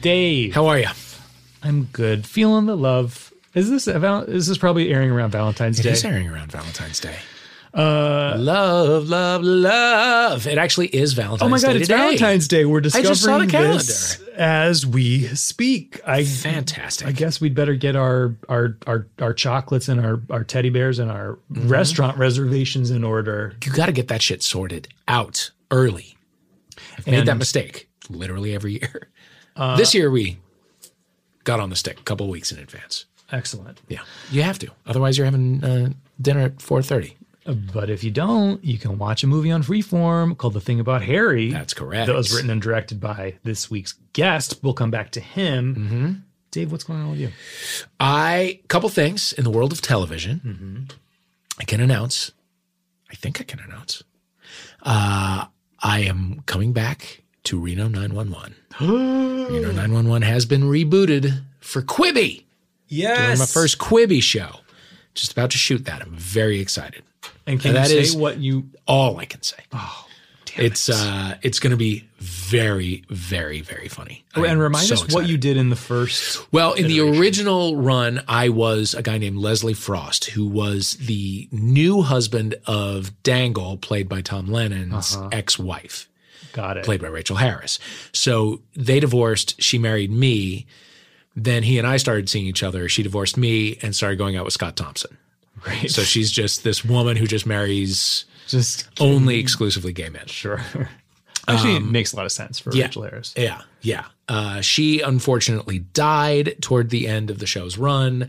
Dave. How are you? I'm good. Feeling the love. Is this about, is this probably airing around Valentine's It Day? is airing around Valentine's Day. Uh, love, love, love. It actually is Valentine's Day. Oh my god, Day it's today. Valentine's Day. We're I discovering just saw the this as we speak. I Fantastic. I guess we'd better get our our our, our chocolates and our, our teddy bears and our Mm-hmm. restaurant reservations in order. you got to get that shit sorted out early. I've made that mistake literally every year. Uh, this year we got on the stick a couple weeks in advance. Excellent. Yeah, you have to. Otherwise, you're having uh, dinner at four thirty. But if you don't, you can watch a movie on Freeform called The Thing About Harry. That's correct. That was written and directed by this week's guest. We'll come back to him. Mm-hmm. Dave, what's going on with you? I couple things in the world of television. Mm-hmm. I can announce. I think I can announce. Uh, I am coming back to Reno 911. Reno 911 has been rebooted for Quibi. Yes. Doing my first Quibi show. Just about to shoot that. I'm very excited. And can that you say is- what you? All I can say. Oh, damn It's it. uh, it's going to be very, very, very funny. Oh, and remind so us what you did in the first. Well, in the original run, I was a guy named Leslie Frost, who was the new husband of Dangle, played by Tom Lennon's ex-wife, Got it. played by Rachel Harris. So they divorced. She married me. Then he and I started seeing each other. She divorced me and started going out with Scott Thompson. Right. So she's just this woman who just marries just only exclusively gay men. sure. Actually, it makes a lot of sense for Um, yeah. Rachel Harris. Yeah, yeah. Uh, she unfortunately died toward the end of the show's run.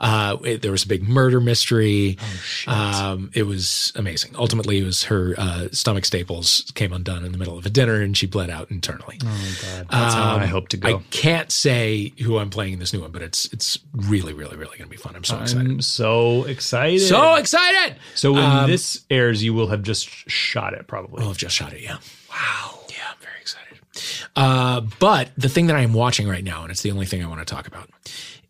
Uh, it- there was a big murder mystery. Oh, shit. Um, it was amazing. Ultimately, it was her uh, stomach staples came undone in the middle of a dinner, and she bled out internally. oh God, that's how I hope to go. Um, I can't say who I'm playing in this new one, but it's it's really, really, really going to be fun. I'm so excited. I'm so excited. so excited! So when Um, this airs, you will have just shot it, probably. Oh, I've just shot it. Yeah. Wow. Yeah, I'm very excited. Uh, but the thing that I am watching right now, and it's the only thing I want to talk about,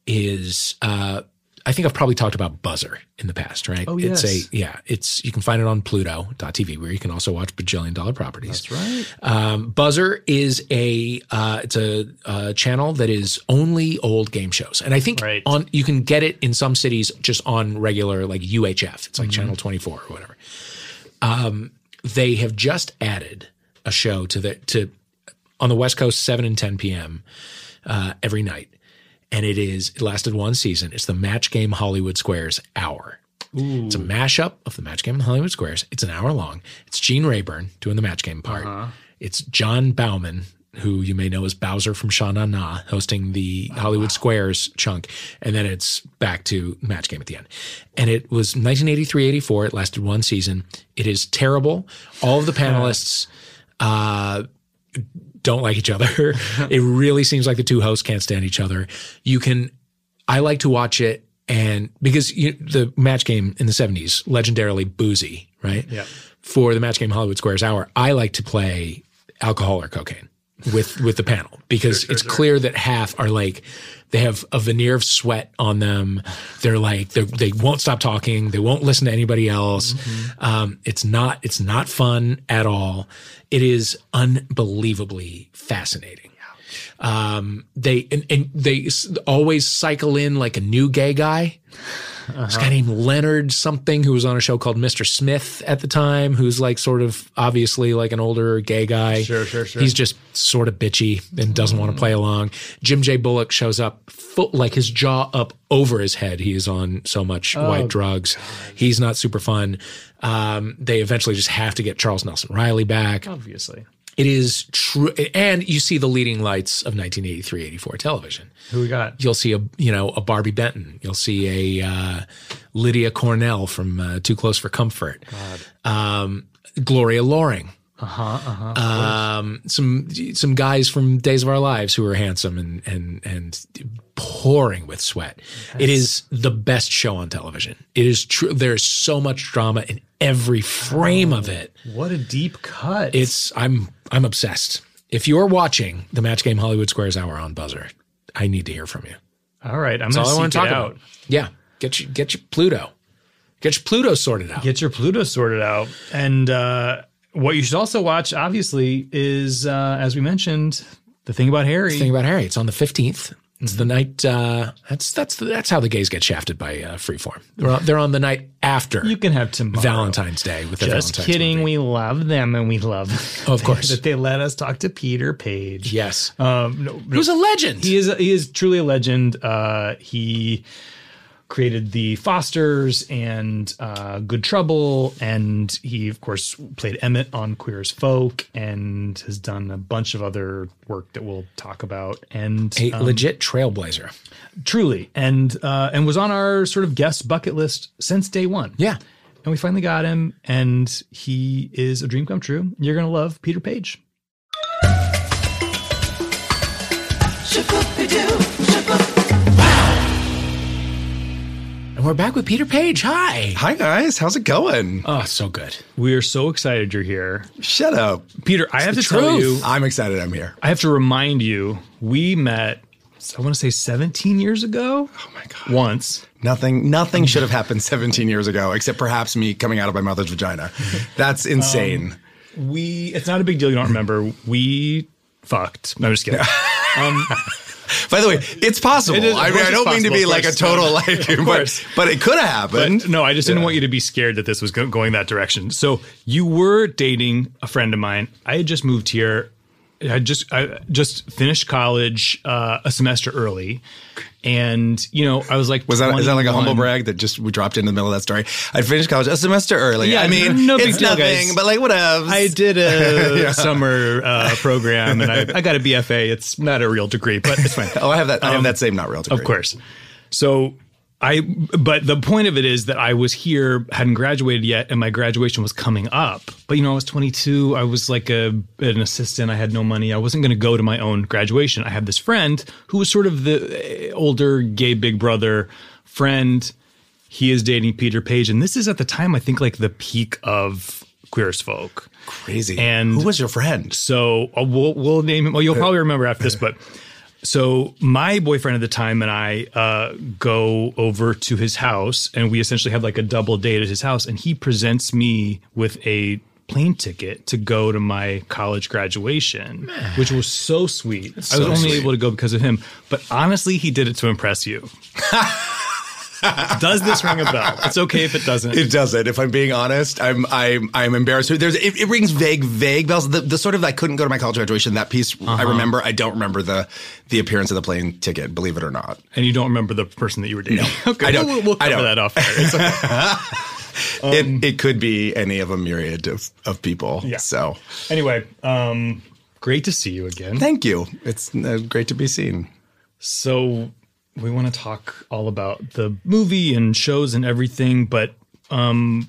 is uh, I think I've probably talked about Buzzer in the past, right? Oh, It's yes. a yeah. It's you can find it on Pluto.tv where you can also watch bajillion dollar properties. That's right. Um, Buzzer is a uh, it's a, uh channel that is only old game shows, and I think Right. on you can get it in some cities just on regular like UHF. It's like Mm-hmm. channel twenty four or whatever. Um, they have just added a show to the to on the West Coast seven and ten p.m. Uh, every night, and it is it lasted one season. It's the Match Game Hollywood Squares hour. It's a mashup of the Match Game and Hollywood Squares. It's an hour long. It's Gene Rayburn doing the Match Game part. It's Jon Bauman, who you may know as Bowzer from Sha Na Na, hosting the Hollywood Squares chunk. And then it's back to Match Game at the end. And it was 1983 84. It lasted one season. It is terrible. All of the panelists uh, don't like each other. it really seems like the two hosts can't stand each other. You can, I like to watch it and because you, the match game in the 70s, legendarily boozy, right? Yeah. For the match game Hollywood Squares Hour, I like to play alcohol or cocaine with with the panel because it's clear that half are like they have a veneer of sweat on them. They're like they they won't stop talking. They won't listen to anybody else. Um, it's not it's not fun at all. It is unbelievably fascinating. Um, they and, and they always cycle in like a new gay guy. This guy named Leonard something who was on a show called Mr. Smith at the time, who's like sort of obviously like an older gay guy. Sure, sure, sure. He's just sort of bitchy and doesn't want to play along. Jim J. Bullock shows up full, like his jaw up over his head. He is on so much white drugs. He's not super fun. Um, they eventually just have to get Charles Nelson Reilly back. Obviously. It is true. And you see the leading lights of 1983 84 television. Who we got? You'll see a you know a Barbie Benton. You'll see a uh, Lydia Cornell from uh, Too Close for Comfort. Um, Gloria Loring. Uh huh. Uh huh. Um, some some guys from Days of Our Lives who are handsome and and and pouring with sweat. It is the best show on television. It is true. There's so much drama in every frame of it. what a deep cut. It's I'm I'm obsessed. If you're watching the Match Game Hollywood Squares Hour on Buzzer, I need to hear from you. all right. I'm That's all I going want to to seek talk it out. about. Yeah, get your get your Pluto, get your Pluto sorted out. Get your Pluto sorted out. And uh, what you should also watch, obviously, is uh, as we mentioned, The thing about Harry. The thing about Harry. It's on the fifteenth. It's the night. Uh, that's that's that's how the gays get shafted by uh, Freeform. They're on, they're on the night after you can have tomorrow. Valentine's Day with the Just Valentine's kidding. movie. We love them and we love Oh, of course. that they let us talk to Peter Paige. yes, Um, no, no, who's a legend. he is he is truly a legend. Uh, he created the Fosters and uh, Good Trouble, and he of course played Emmett on Queer as Folk, and has done a bunch of other work that we'll talk about. And a um, legit trailblazer. truly, and uh, and was on our sort of guest bucket list since day one. Yeah. and we finally got him, and he is a dream come true. You're gonna love Peter Paige. And we're back with Peter Paige. Hi. Hi guys, how's it going? Oh, so good. We are so excited you're here, Shut up. Peter. I have to the tell you, I'm excited I'm here. I have to remind you, we met, I want to say 17 years ago. Oh my god. Once. Nothing nothing should have happened 17 years ago except perhaps me coming out of my mother's vagina. That's um, insane. We, it's not a big deal. You don't remember. We fucked. No, I'm just kidding. Um, By the way, it's possible. It is- I mean, I don't mean to be like a total like but, but it could have happened. no, I just didn't want you to be scared that this was go- going that direction. So you were dating a friend of mine. I had just moved here. I just I just finished college uh, a semester early, and you know I was like, was that that is that like a humble brag that just we dropped into the middle of that story? I finished college a semester early. Yeah, I mean, no it's deal, nothing, guys. but like whatever. I did a summer uh, program, and I, I got a BFA. It's not a real degree, but it's fine. Oh, I have that. I have Um, that same not real degree. Of course. So I, but the point of it is that I was here, hadn't graduated yet, and my graduation was coming up. But you know, I was 22. I was like a an assistant. I had no money. I wasn't going to go to my own graduation. I had this friend who was sort of the uh, older gay big brother friend. He is dating Peter Paige, and this is at the time I think like the peak of Queer as Folk. Crazy. And- who was your friend? So uh, we'll we'll name him. Well, you'll probably remember after this, but so my boyfriend at the time and I uh, go over to his house, and we essentially have like a double date at his house, and he presents me with a plane ticket to go to my college graduation, which was so sweet. I was so only sweet. able to go because of him, but honestly, he did it to impress you. Does this ring a bell? It's okay if it doesn't. It doesn't. If I'm being honest, I'm I'm I'm embarrassed. There's it, it rings vague vague bells. The, the sort of I couldn't go to my college graduation. That piece I remember. I don't remember the the appearance of the plane ticket. Believe it or not. and you don't remember the person that you were dating. okay, I don't. We'll, we'll I cover that off. Okay. it it could be any of a myriad of of people. Yeah. So Anyway, um, great to see you again. thank you. It's uh, great to be seen. So we want to talk all about the movie and shows and everything, but um,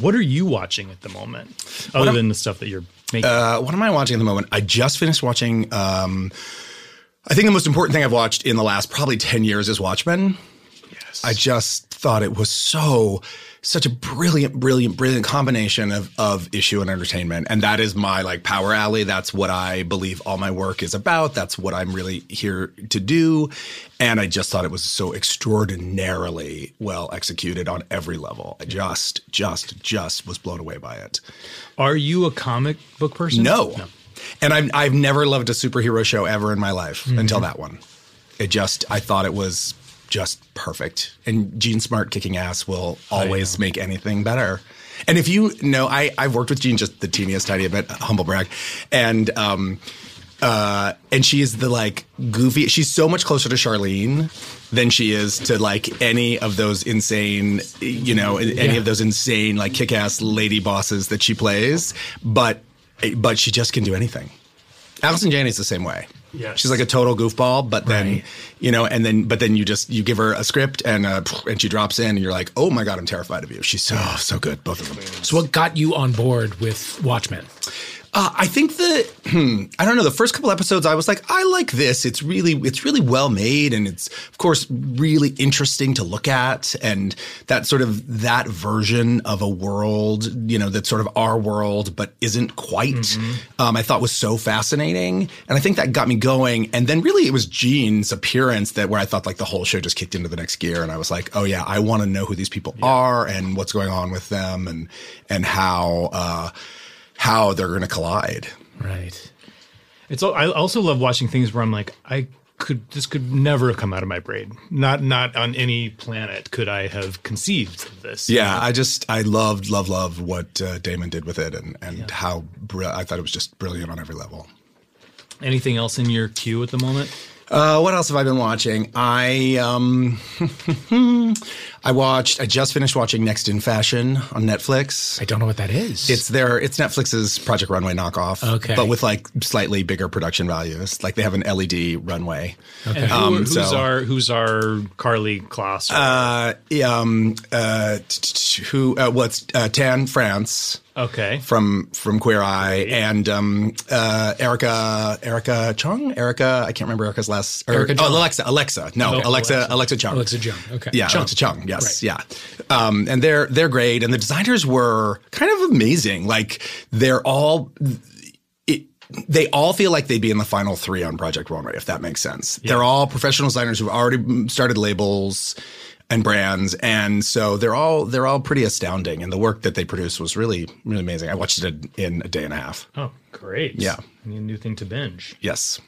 what are you watching at the moment, other than the stuff that you're making? Uh, what am I watching at the moment? I just finished watching. Um, I think the most important thing I've watched in the last probably ten years is Watchmen. yes. I just thought it was so such a brilliant, brilliant, brilliant combination of of issue and entertainment. And that is my like power alley. That's what I believe all my work is about. That's what I'm really here to do. And I just thought it was so extraordinarily well executed on every level. I just, just, just was blown away by it. are you a comic book person? No. And I've, I've never loved a superhero show ever in my life Mm-hmm. until that one. It just, I thought it was just perfect. And Jean Smart kicking ass will always make anything better. And if you know, I, I've worked with Jean just the teeniest tiny bit, humble brag. And, um, uh, and she is the like goofy. She's so much closer to Charlene than she is to like any of those insane, you know, any Yeah. of those insane like kick-ass lady bosses that she plays. But but she just can do anything. Allison Janney's the same way. Yes. she's like a total goofball. But then Right. you know, and then but then you just you give her a script and uh, and she drops in and you're like, oh my god, I'm terrified of you. She's so so good, both of them. So, what got you on board with Watchmen? Uh, I think the hmm, I don't know. The first couple episodes I was like I like this. It's really it's really well made and it's of course really interesting to look at. And that sort of that version of a world you know that's sort of our world but isn't quite um, I thought was so fascinating. And I think that got me going. And then really it was Jean's appearance that where I thought like the whole show just kicked into the next gear. And I was like oh yeah I want to know who these people are and what's going on with them and and how uh, how they're going to collide. Right. It's. I also love watching things where I'm like, I could. This could never have come out of my brain. Not not on any planet could I have conceived of this. Yeah, I just I loved love love what uh, Damon did with it and and how br- I thought it was just brilliant on every level. Anything else in your queue at the moment? Uh, what else have I been watching? I um, I watched. I just finished watching Next in Fashion on Netflix. I don't know what that is. It's their it's Netflix's Project Runway knockoff. Okay. but with like slightly bigger production values. Like they have an LED runway. And who, Um, who's so- our who's our Karlie Kloss? Uh, um, uh, who? Uh, what's uh, Tan France? Okay. from from Queer Eye and um, uh, Erica Erica Chung Erica I can't remember Erica's last or, Erica oh, Alexa Alexa no Okay, Alexa Alexa. Alexa Chung Alexa Chung. Okay. yeah Chung. Alexa Chung yes Right. yeah um, and they're they're great and the designers were kind of amazing like they're all it, they all feel like they'd be in the final three on Project Runway, if that makes sense. They're all professional designers who've already started labels and brands, and so they're all they're all pretty astounding. And the work that they produce was really really amazing. I watched it in a day and a half. Oh, great. Yeah. I need a new thing to binge. Yes,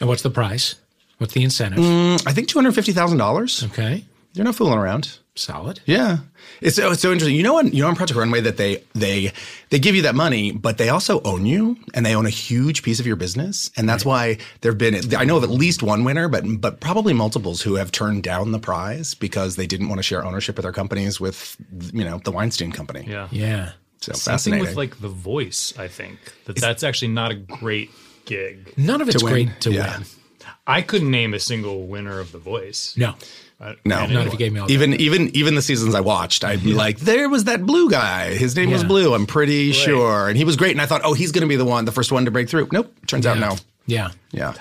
And what's the price? What's the incentive? Mm, I think two hundred fifty thousand dollars. Okay. They're not fooling around. Solid. Yeah, it's so, it's so interesting. You know, on, you know, on Project Runway that they they they give you that money, but they also own you, and they own a huge piece of your business, and that's why there've been. I know of at least one winner, but but probably multiples who have turned down the prize because they didn't want to share ownership of their companies with you know the Weinstein Company. Yeah. Yeah. so Same thing fascinating. with like The Voice, I think. That that's actually not a great gig. None of it's win. great to Yeah. win. I couldn't name a single winner of The Voice. No. Uh, No. and Not Not if you gave me all even even even the seasons I watched, I'd be like, there was that blue guy. His name was Blue. I'm pretty sure, and he was great. And I thought, oh, he's going to be the one, the first one to break through. Nope. Turns out, no. Yeah. Yeah.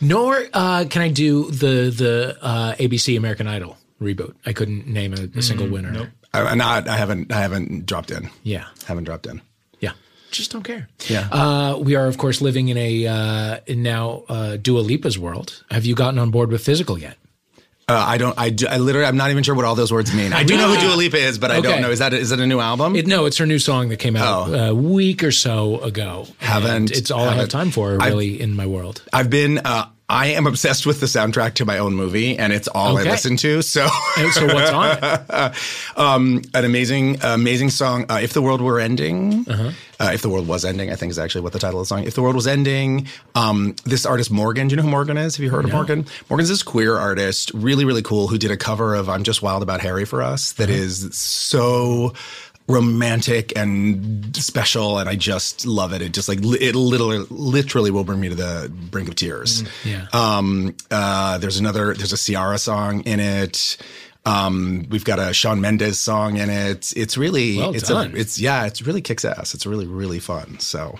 Nor uh, can I do the the uh, ABC American Idol reboot. I couldn't name a, a single winner. nope. I, not. I haven't. I haven't dropped in. Yeah. Haven't dropped in. Yeah. Just don't care. Yeah. Uh, we are, of course, living in a uh, in now uh, Dua Lipa's world. Have you gotten on board with physical yet? Uh, I don't. I, I literally. I'm not even sure what all those words mean. I do know who? Dua Lipa is, but I Okay. don't know. Is that is that a new album? It, no, it's her new song that came out Oh. a week or so ago. Haven't- it's all I have time for, really, in my world. I've been. Uh, I am obsessed with the soundtrack to my own movie, and it's all Okay. I listen to. So, so what's on it? um, an amazing, amazing song. Uh, if the world were ending, Uh-huh. uh, if the world was ending, I think is actually what the title of the song. If the world was ending, um, this artist Morgan. Do you know who Morgan is? Have you heard of Morgan? Morgan's this queer artist, really, really cool, who did a cover of "I'm Just Wild About Harry" for us. That Uh-huh. is so romantic and special and I just love it. It just like it literally literally will bring me to the brink of tears. Yeah. Um uh there's another there's a Ciara song in it. Um we've got a Shawn Mendes song in it. It's really Well it's done. a it's yeah, it's really kicks ass. It's really really fun. So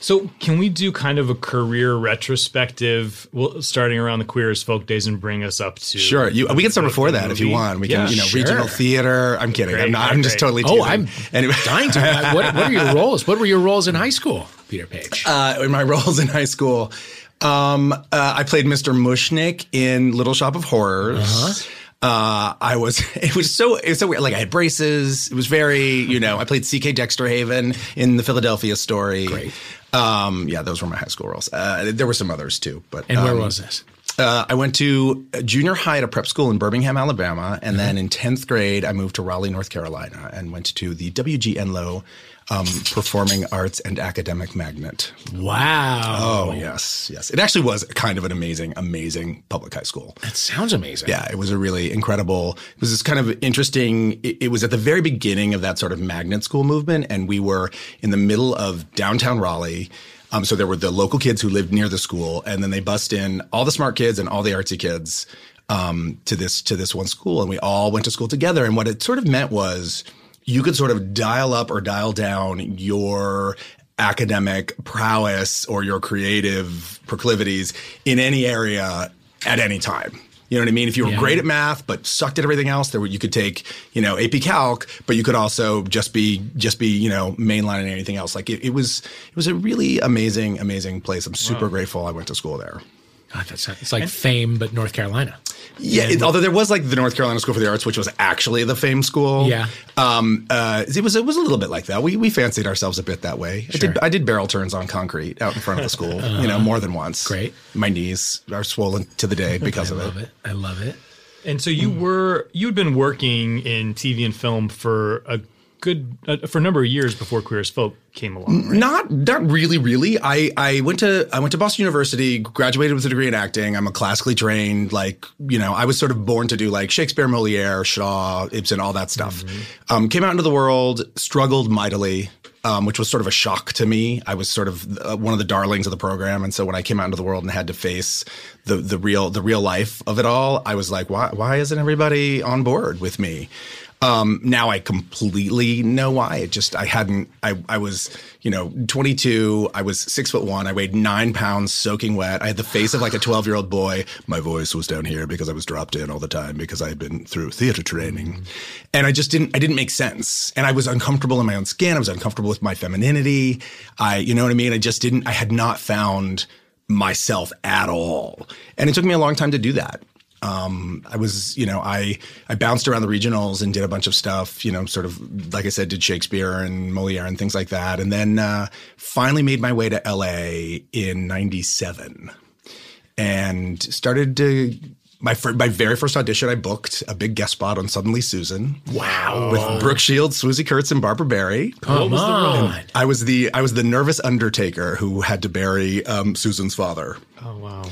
So, can we do kind of a career retrospective, well, starting around the Queer as Folk days and bring us up to? Sure, you we can start before the that if you want. We Yeah, can, you know, sure. regional theater. I'm kidding. Great, I'm not. I'm just great. totally Oh. I'm anyway. dying to. what, what are your roles? What were your roles in high school, Peter Paige? uh, in my roles in high school. Um, uh, I played Mr. Mushnik in Little Shop of Horrors. Uh I was, it was so, it was so weird. Like I had braces. It was very, you know, I played CK Dexter Haven in the Philadelphia story. Great. Um, yeah, those were my high school roles. Uh, there were some others too, but. and where um, was this? Uh, I went to junior high at a prep school in Birmingham, Alabama, and then in tenth grade, I moved to Raleigh, North Carolina, and went to the WG Enloe um, Performing Arts and Academic Magnet. Wow. Oh yes, yes. It actually was kind of an amazing, amazing public high school. That sounds amazing. Yeah, it was a really incredible. It was this kind of interesting. It, it was at the very beginning of that sort of magnet school movement, and we were in the middle of downtown Raleigh. Um, so there were the local kids who lived near the school, and then they bust in all the smart kids and all the artsy kids um, to this to this one school, and we all went to school together. And what it sort of meant was you could sort of dial up or dial down your academic prowess or your creative proclivities in any area at any time. You know what I mean? If you were Yeah. great at math but sucked at everything else, there were, you could take you know AP Calc, but you could also just be just be you know mainline and anything else. Like it, it was it was a really amazing amazing place. I'm super grateful I went to school there. God, that's it's like fame, but North Carolina. Yeah, it, although there was like the North Carolina School for the Arts, which was actually the fame school. Yeah. um, uh, it was it was a little bit like that. We we fancied ourselves a bit that way. I did I did barrel turns on concrete out in front of the school, you know, more than once. Great. My knees are swollen to the day because I of love it. it. I love it. And so you were you'd been working in TV and film for a good uh, for a number of years before Queer as Folk came along. Right? Not not really, really. I, I went to I went to Boston University, graduated with a degree in acting. I'm a classically trained, like you know, I was sort of born to do like Shakespeare, Moliere, Shaw, Ibsen, all that stuff. Um, came out into the world, struggled mightily. Um, which was sort of a shock to me. I was sort of uh, one of the darlings of the program, and so when I came out into the world and had to face the the real the real life of it all, I was like, why why isn't everybody on board with me? Um, now I completely know why. It just I hadn't. I I was you know 22. I was six foot one. I weighed nine pounds, soaking wet. I had the face of like a 12 year old boy. My voice was down here because I was dropped in all the time because I had been through theater training, and I just didn't. I didn't make sense, and I was uncomfortable in my own skin. I was uncomfortable with my femininity. I you know what I mean. I just didn't. I had not found myself at all, and it took me a long time to do that um, I was, you know, I I bounced around the regionals and did a bunch of stuff, you know, sort of like I said, did Shakespeare and Moliere and things like that, and then uh, finally made my way to LA in '97 and started to. My, fir- my very first audition, I booked a big guest spot on Suddenly Susan. Wow. With Brooke Shields, Swoosie Kurtz, and Barbara Barrie. Come was the role? I was the I was the nervous undertaker who had to bury um, Susan's father Oh wow.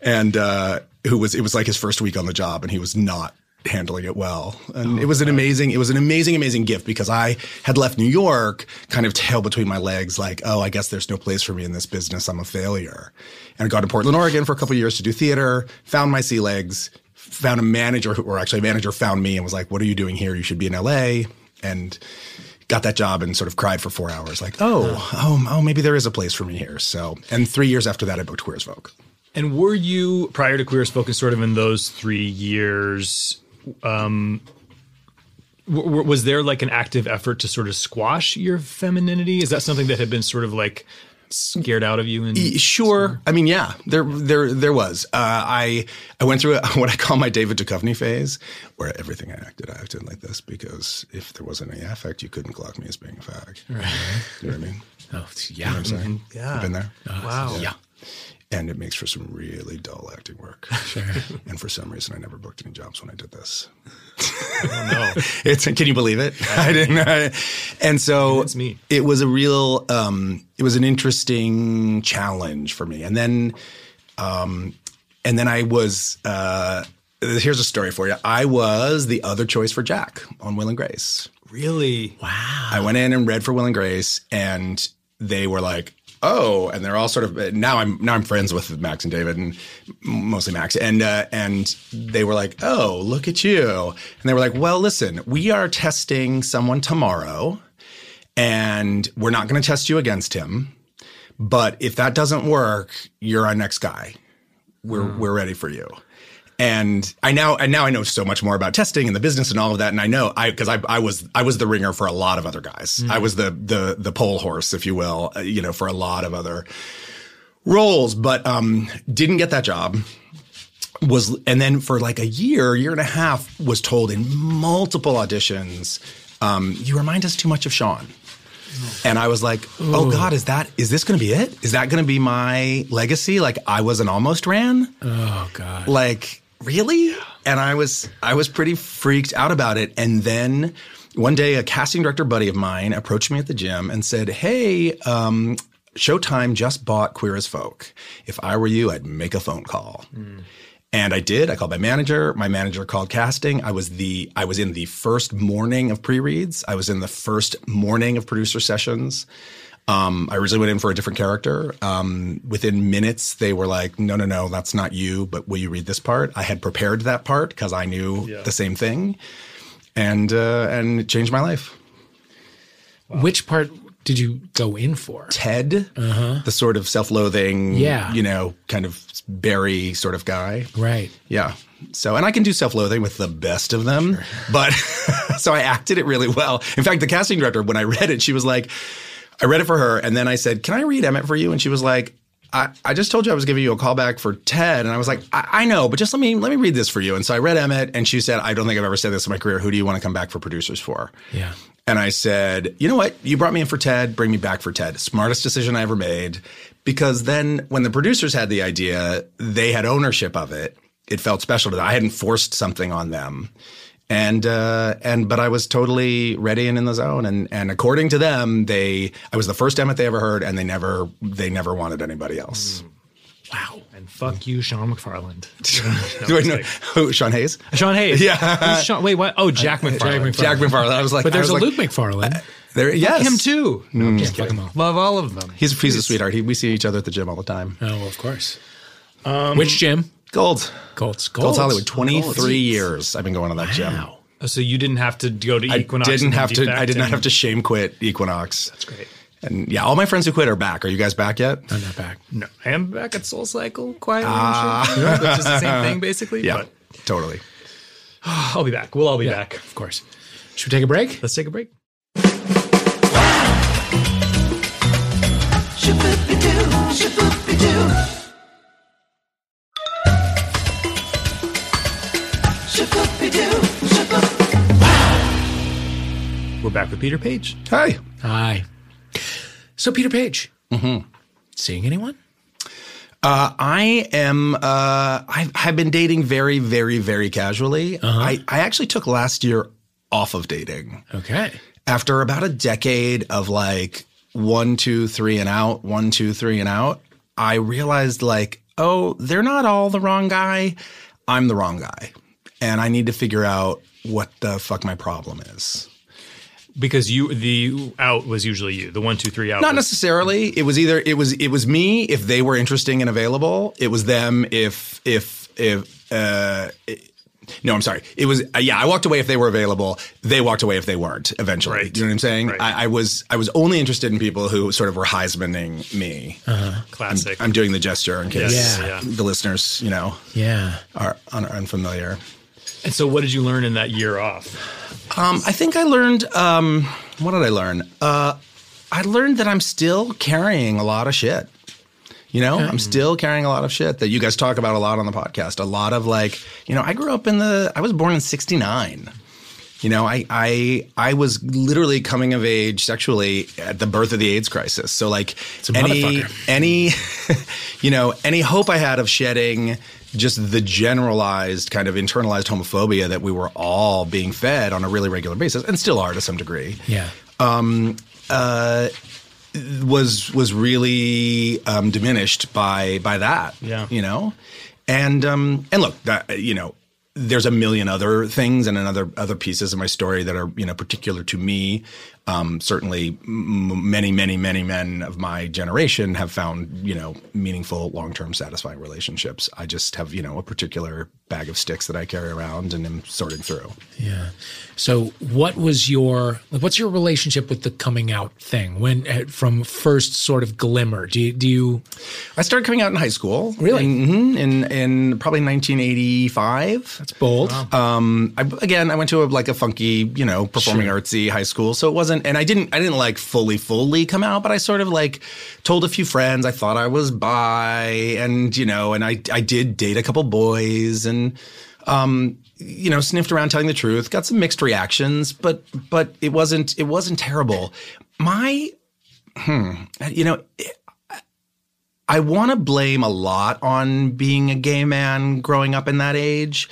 and uh, who was it was like his first week on the job, and he was not handling it well. And it oh, was an amazing, it was an amazing, amazing gift because I had left New York, kind of tail between my legs, like, oh, I guess there's no place for me in this business. I'm a failure. And I got to Portland, Oregon for a couple of years to do theater. Found my sea legs. Found a manager, who, or actually a manager found me and was like, "What are you doing here? You should be in LA." And got that job and sort of cried for four hours, like, "Oh, oh, oh, maybe there is a place for me here." So, and three years after that, I booked Queer as Folk. And were you prior to Queer and sort of in those three years? Um, w- was there like an active effort to sort of squash your femininity? Is that something that had been sort of like scared out of you? And Sure. I mean, yeah, there, there, there was. Uh, I, I went through a, what I call my David Duchovny phase, where everything I acted, I acted like this because if there wasn't any affect, you couldn't clock me as being a fag. Right. You know what I mean? Oh, yeah. I'm saying. Yeah. You been there? wow. Yeah. And it makes for some really dull acting work. Sure. and for some reason, I never booked any jobs when I did this. No. It's can you believe it? I didn't. I, and so That's me. it was a real. Um, it was an interesting challenge for me. And then, um, and then I was. Uh, here's a story for you. I was the other choice for Jack on Will and Grace. Really? Wow. I went in and read for Will and Grace, and they were like, "Oh!" And they're all sort of now. I'm now I'm friends with Max and David, and mostly Max, and uh, and they were like, "Oh, look at you!" And they were like, "Well, listen, we are testing someone tomorrow, and we're not going to test you against him, but if that doesn't work, you're our next guy. We're we're ready for you." And I now and now I know so much more about testing and the business and all of that. And I know I because I, I was I was the ringer for a lot of other guys. I was the the the pole horse, if you will, uh, you know, for a lot of other roles, but um, didn't get that job. Was and then for like a year, year and a half, was told in multiple auditions, um, you remind us too much of Sean. And I was like, "Oh God, is that is this going to be it? Is that going to be my legacy? Like I was an almost ran." Oh, God. like really? And i was i was pretty freaked out about it. And then one day a casting director buddy of mine approached me at the gym and said hey um, showtime just bought queer as folk. If i were you i'd make a phone call. And i did. I called my manager. My manager called casting. I was the i was in the first morning of pre-reads. I was in the first morning of producer sessions um, I originally went in for a different character. Um, within minutes, they were like, "No, no, no, that's not you. But will you read this part?" I had prepared that part because I knew the same thing, and uh, and it changed my life. Which part did you go in for? Ted, the sort of self-loathing, Yeah. you know, kind of Barry sort of guy. Right. Yeah. So, and I can do self-loathing with the best of them, but so I acted it really well. In fact, the casting director, when I read it, she was like, I read it for her, and then I said, "Can I read Emmett for you?" And she was like, I, I just told you I was giving you a call back for Ted, and I was like, I, I know, but just let me let me read this for you. And so I read Emmett, and she said, I don't think I've ever said this in my career. Who do you want to come back for producers for? Yeah. And I said, you know what? You brought me in for Ted. Bring me back for Ted. Smartest decision I ever made. Because then when the producers had the idea, they had ownership of it. It felt special to them. I hadn't forced something on them. And uh, and but I was totally ready and in the zone. And and according to them, they I was the first Emmett they ever heard, and they never they never wanted anybody else. Hmm. Wow. And fuck you, Sean McFarland. Do I know who? Sean Hayes? Sean Hayes. Yeah. Who's Sean, wait, what? Oh, Jack uh, McFarland. Jack McFarland. Jack McFarland. I was like, But there's a was Luke McFarland. McFarlane. There, yes, Him too. No, I'm mm. just Fuck kidding. all. Love all of them. He's he's a sweetheart. He, we see each other at the gym all the time. Oh, well, of course. Um, Which gym? Gold. Colts. Gold's Hollywood. Twenty three Colts. years. I've been going to that gym. Wow. Oh, so you didn't have to go to Equinox. I didn't have to. I did not have to shame quit Equinox. That's great. And yeah, all my friends who quit are back. Are you guys back yet? I'm not back. No, I am back at Soul Cycle quietly. and shit, you know, which is the same thing basically. Yeah, But totally. I'll be back. We'll all be Yeah, back. Of course. Should we take a break? Let's take a break. Shaboopy-doo, shaboopy-doo. We're back with Peter Paige. Hi. Hi. So, Peter Paige. Mm-hmm. Seeing anyone? Uh, I am. Uh, I have been dating very, very, very casually. I, I actually took last year off of dating Okay. after about a decade of like one, two, three, and out, one, two, three, and out. I realized like, oh, they're not all the wrong guy. I'm the wrong guy, and I need to figure out what the fuck my problem is. Because you, the out was usually you. The one, two, three out. Not was- necessarily. It was either it was it was me if they were interesting and available. It was them if if if uh it- no, I'm sorry. It was uh, yeah. I walked away if they were available. They walked away if they weren't. Eventually, Right. you know what I'm saying? Right. I, I was I was only interested in people who sort of were Heismaning me. classic. I'm doing the gesture in case Yes, Yeah. yeah. the listeners, you know, Yeah. are, are unfamiliar. And so, what did you learn in that year off? Um, I think I learned. Um, what did I learn? Uh, I learned that I'm still carrying a lot of shit. You know, I'm still carrying a lot of shit that you guys talk about a lot on the podcast. A lot of like, you know, I grew up in the. I was born in '69. You know, I I I was literally coming of age sexually at the birth of the AIDS crisis. So like any any you know, any hope I had of shedding just the generalized kind of internalized homophobia that we were all being fed on a really regular basis and still are to some degree Yeah. was was really um, diminished by by that. Yeah. you know, and um, and look, that you know, there's a million other things and another other pieces of my story that are you know particular to me. Um, certainly, m- many, many, many men of my generation have found you know meaningful, long term, satisfying relationships. I just have you know a particular bag of sticks that I carry around and am sorting through. Yeah. So, what was your like, what's your relationship with the coming out thing when uh, from first sort of glimmer? Do you, do you I started coming out in high school. Really? In, mhm, in, in probably 1985. that's bold? Um, I, again, I went to a, like a funky, you know, performing Sure. artsy high school, so it wasn't. And I didn't, I didn't like fully, fully come out, but I sort of like told a few friends I thought I was bi, and you know, and I, I did date a couple boys, and um, you know, sniffed around telling the truth. Got some mixed reactions, but but it wasn't, it wasn't terrible. My, hmm, you know. I want to blame a lot on being a gay man growing up in that age.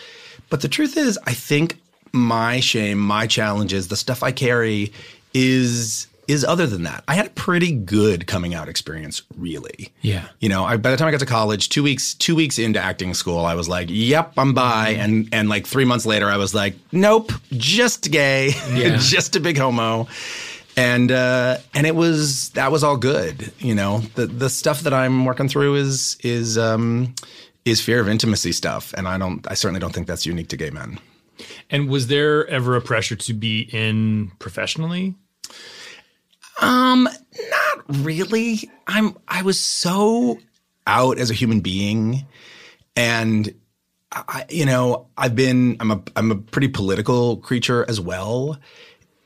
But the truth is, I think my shame, my challenges, the stuff I carry is is other than that. I had a pretty good coming out experience, really. Yeah. You know, I, by the time I got to college, two weeks two weeks into acting school, I was like, "Yep, I'm bi," and and like three months later, I was like, "Nope, just gay, Yeah. just a big homo." and uh, and it was that was all good. You know, the the stuff that I'm working through is is um, is fear of intimacy stuff, and I don't I certainly don't think that's unique to gay men. And was there ever a pressure to be in professionally? Um, not really. I'm I was so out as a human being, and I, you know, I've been I'm a I'm a pretty political creature as well,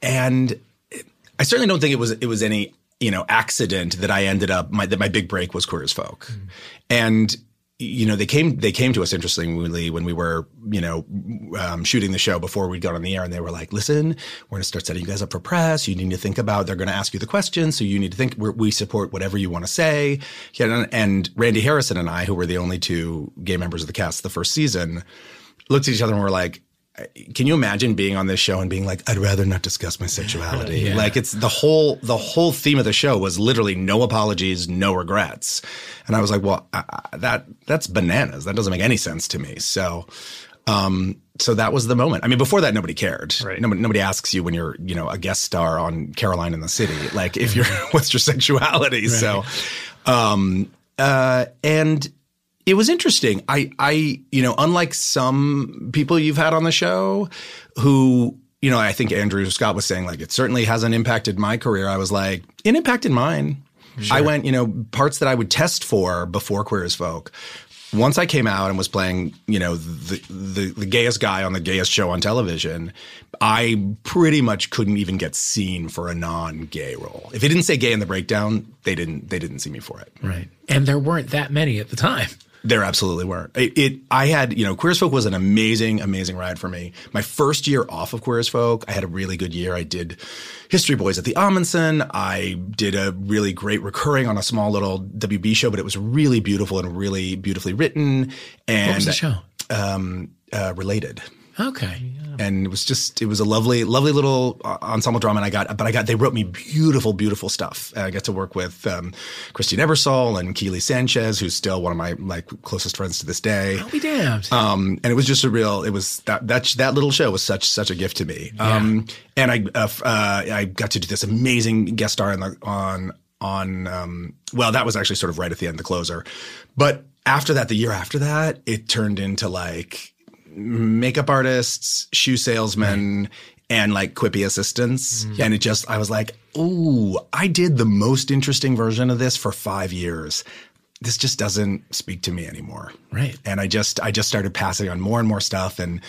and I certainly don't think it was it was any you know, accident that I ended up my that my big break was Queer as Folk, and you know they came they came to us interestingly when we were you know um, shooting the show before we'd gone on the air and they were like listen we're going to start setting you guys up for press. You need to think about they're going to ask you the questions so you need to think we support whatever you want to say and randy harrison and i who were the only two gay members of the cast the first season looked at each other and were like can you imagine being on this show and being like i'd rather not discuss my sexuality? Yeah. like it's the whole the whole theme of the show was literally no apologies no regrets. And i was like well I, I- that that's bananas. That doesn't make any sense to me. So um so that was the moment. I mean before that nobody cared. Right. nobody, nobody asks you when you're you know a guest star on caroline in the city like if you're what's your sexuality. So um uh and it was interesting. I, I, you know, unlike some people you've had on the show who, you know, I think Andrew Scott was saying like, it certainly hasn't impacted my career. I was like, it impacted mine. I went, you know, parts that I would test for before Queer as Folk. Once I came out and was playing, you know, the, the the gayest guy on the gayest show on television, I pretty much couldn't even get seen for a non-gay role. If it didn't say gay in the breakdown, they didn't they didn't see me for it. Right. And there weren't that many at the time. There absolutely weren't. It, it I had, you know, Queer as Folk was an amazing, amazing ride for me. My first year off of Queer as Folk, I had a really good year. I did History Boys at the Ahmanson. I did a really great recurring on a small little WB show, but it was really beautiful and really beautifully written. And What was the show? Um, uh, related Okay. And it was just it was a lovely lovely little uh, ensemble drama and i got but i got they wrote me beautiful beautiful stuff. And i got to work with um, christine ebersole and kiele sanchez who's still one of my like closest friends to this day. I'll be damned. um, and it was just a real it was that that that little show was such such a gift to me. Um, and i uh, uh, i got to do this amazing guest star on the, on on um, well that was actually sort of right at the end the closer. But after that the year after that it turned into like makeup artists shoe salesmen and like quippy assistants. Mm. And it just i was like ooh i did the most interesting version of this for five years. This just doesn't speak to me anymore. Right. and i just i just started passing on more and more stuff and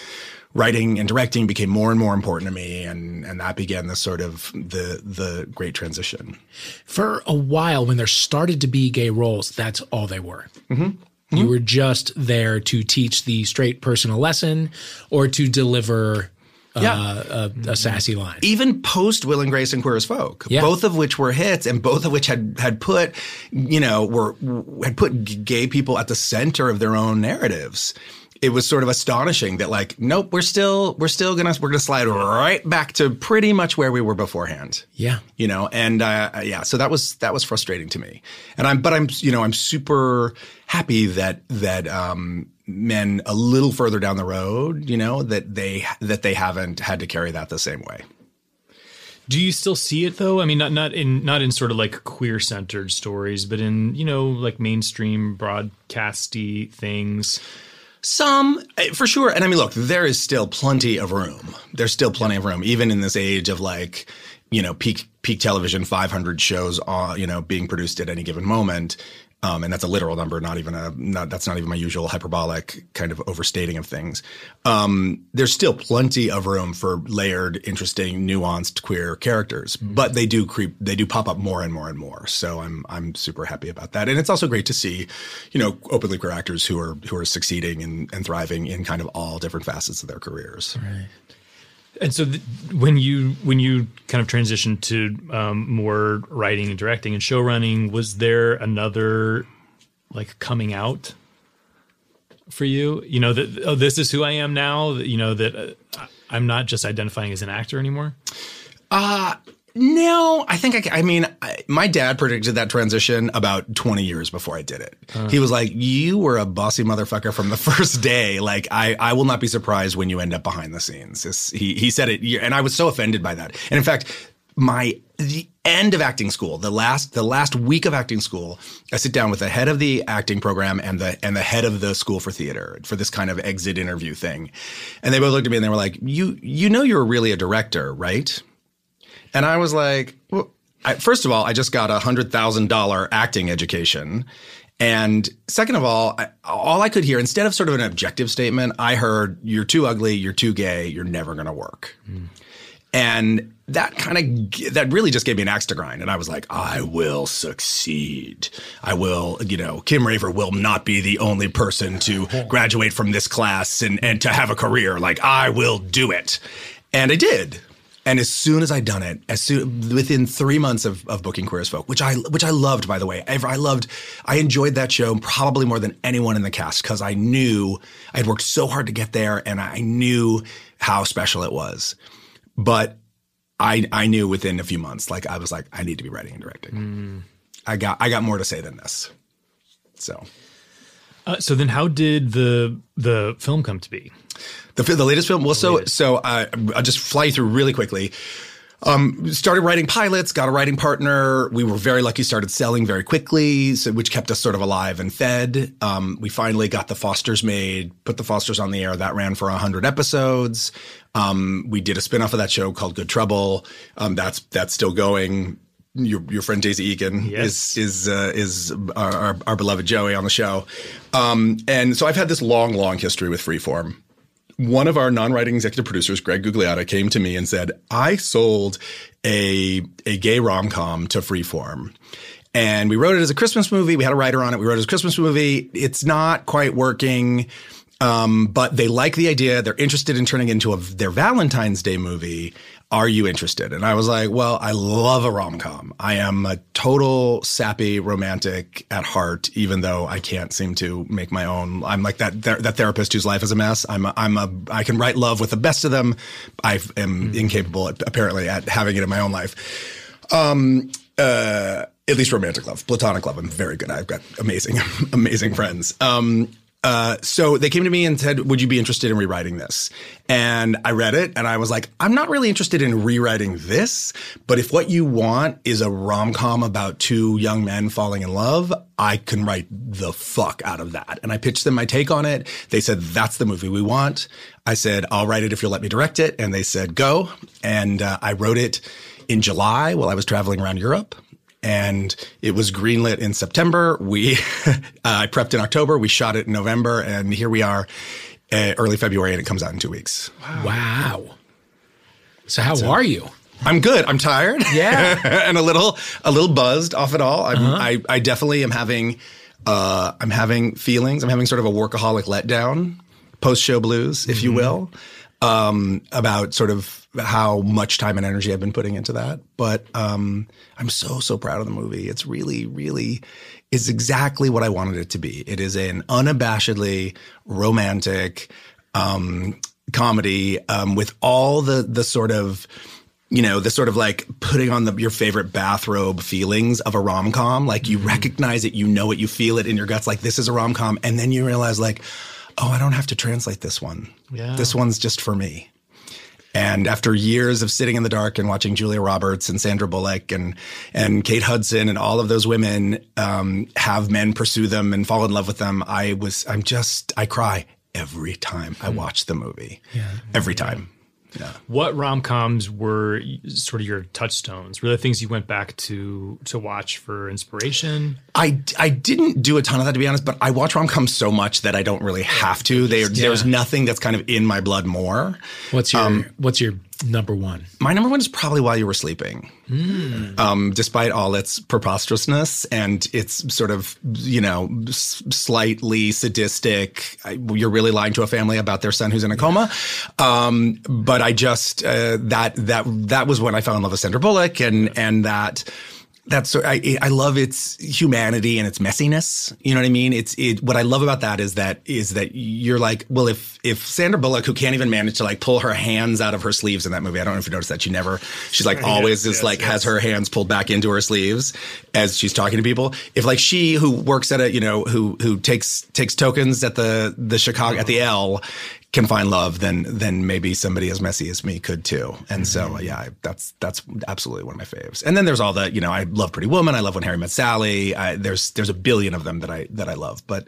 writing and directing became more and more important to me and and that began the sort of the the great transition. For a while, when there started to be gay roles, that's all they were. Mm-hmm. You were just there to teach the straight person a lesson or to deliver uh, Yeah. a, a sassy line. even post Will and Grace and Queer as Folk, Yeah. both of which were hits, and both of which had had put, you know, were had put gay people at the center of their own narratives. It was sort of astonishing that, like, nope, we're still we're still gonna we're gonna slide right back to pretty much where we were beforehand. Yeah. you know, and uh, yeah, so that was that was frustrating to me, and I'm but I'm you know I'm super happy that that um, men a little further down the road, you know, that they that they haven't had to carry that the same way. Do you still see it though? I mean, not not in not in sort of like queer centered stories, but in you know like mainstream broadcasty things. Some, eh, for sure. And I mean, look, there is still plenty of room. There's still plenty of room, even in this age of like, you know, peak peak television, 500 shows, uh, you know, being produced at any given moment. Um, and that's a literal number, not even a not, that's not even my usual hyperbolic kind of overstating of things. Um, there's still plenty of room for layered, interesting, nuanced queer characters, but they do creep, they do pop up more and more and more. So I'm I'm super happy about that, and it's also great to see, you know, openly queer actors who are who are succeeding and, and thriving in kind of all different facets of their careers. And so, th- when you when you kind of transitioned to um, more writing and directing and show running, was there another like coming out for you? You know that oh, this is who I am now. You know that uh, I'm not just identifying as an actor anymore. No, I think I, I mean, I, my dad predicted that transition about 20 years before I did it. Uh. He was like, you were a bossy motherfucker from the first day. Like, I, I will not be surprised when you end up behind the scenes. He, he said it, and I was so offended by that. And in fact, my, the end of acting school, the last, the last week of acting school, I sit down with the head of the acting program and the, and the head of the school for theater for this kind of exit interview thing. And they both looked at me and they were like, you, you know, you're really a director, right? And I was like, well, I, first of all, I just got a hundred thousand dollar acting education. And second of all, I, all I could hear, instead of sort of an objective statement, I heard, you're too ugly, you're too gay, you're never going to work. And that kind of that really just gave me an axe to grind, and I was like, I will succeed. I will, you know, Kim Raver will not be the only person to graduate from this class and and to have a career. Like I will do it, and I did. And as soon as I'd done it, as soon within three months of, of booking Queer as Folk, which I which I loved by the way, I, I loved, I enjoyed that show probably more than anyone in the cast because I knew I had worked so hard to get there, and I knew how special it was. But I I knew within a few months, like I was like, I need to be writing and directing. I got I got more to say than this. So Uh, so then, how did the the film come to be? The the latest film. Well, so so uh, I'll just fly you through really quickly. Um, started writing pilots, got a writing partner. We were very lucky. Started selling very quickly, so, which kept us sort of alive and fed. Um, we finally got the Fosters made, put the Fosters on the air. That ran for hundred episodes. Um, we did a spinoff of that show called Good Trouble. Um, that's that's still going. Your your friend Daisy Egan Yes. is is uh, is our, our, our beloved Joey on the show. Um, and so I've had this long, long history with Freeform one of our non-writing executive producers, Greg Gugliotta, came to me and said, "I sold a a gay rom-com to Freeform." And we wrote it as a Christmas movie. We had a writer on it. We wrote it as a Christmas movie. It's not quite working, um, but they like the idea. They're interested in turning it into a, their Valentine's Day movie. Are you interested? And I was like, well, I love a rom com. I am a total sappy romantic at heart, even though I can't seem to make my own. I'm like that ther- that therapist whose life is a mess. I'm a, I'm a I can write love with the best of them. I am incapable, apparently, at having it in my own life Um, uh, at least romantic love, platonic love. I'm very good. I've got amazing, amazing friends. Um, uh, so they came to me and said, "Would you be interested in rewriting this?" And I read it, and I was like, "I'm not really interested in rewriting this, but if what you want is a rom com about two young men falling in love, I can write the fuck out of that." And I pitched them my take on it. They said, "That's the movie we want." I said, "I'll write it if you'll let me direct it," and they said, "Go." And uh, I wrote it in July while I was traveling around Europe. And it was greenlit in September. We, uh, I prepped in October. We shot it in November, and here we are, uh, early February, and it comes out in two weeks. Wow. So how are you? I'm good. I'm tired. Yeah. and a little, a little buzzed off it all. I'm, I, I definitely am having, uh, I'm having feelings. I'm having sort of a workaholic letdown, post show blues, if you will, um, about sort of how much time and energy I've been putting into that. But um, I'm so so proud of the movie. It's really, really is exactly what I wanted it to be. It is an unabashedly romantic um, comedy um, with all the the sort of you know, the sort of like putting on the, your favorite bathrobe feelings of a rom com. Like you recognize it, you know it, you feel it in your guts. Like this is a rom com, and then you realize like, oh, I don't have to translate this one. Yeah. This one's just for me. And after years of sitting in the dark and watching Julia Roberts and Sandra Bullock and and Kate Hudson and all of those women um, have men pursue them and fall in love with them, I was I'm just I cry every time I watch the movie. Yeah. Every time. Yeah. What rom coms were sort of your touchstones? Were the things you went back to to watch for inspiration? I, I didn't do a ton of that to be honest, but I watch rom coms so much that I don't really have to. They, There's nothing that's kind of in my blood more. What's your um, What's your number one? My number one is probably While You Were Sleeping. Um, despite all its preposterousness and its sort of, you know, s- slightly sadistic, I, you're really lying to a family about their son who's in a coma. Um, but I just, uh, that, that, that was when I fell in love with Sandra Bullock and, and that, that's I, I love its humanity and its messiness. You know what I mean? It's it. What I love about that is that is that you're like, well, if if Sandra Bullock, who can't even manage to like pull her hands out of her sleeves in that movie, I don't know if you noticed that she never, she's like always is yes, like yes. has her hands pulled back into her sleeves as she's talking to people. If like she who works at a you know who who takes takes tokens at the the Chicago at the mm-hmm. L can find love, then then maybe somebody as messy as me could too. And so yeah, that's that's absolutely one of my faves. And then there's all the you know I love Pretty Woman, I love When Harry Met Sally. I, there's there's a billion of them that I that I love, but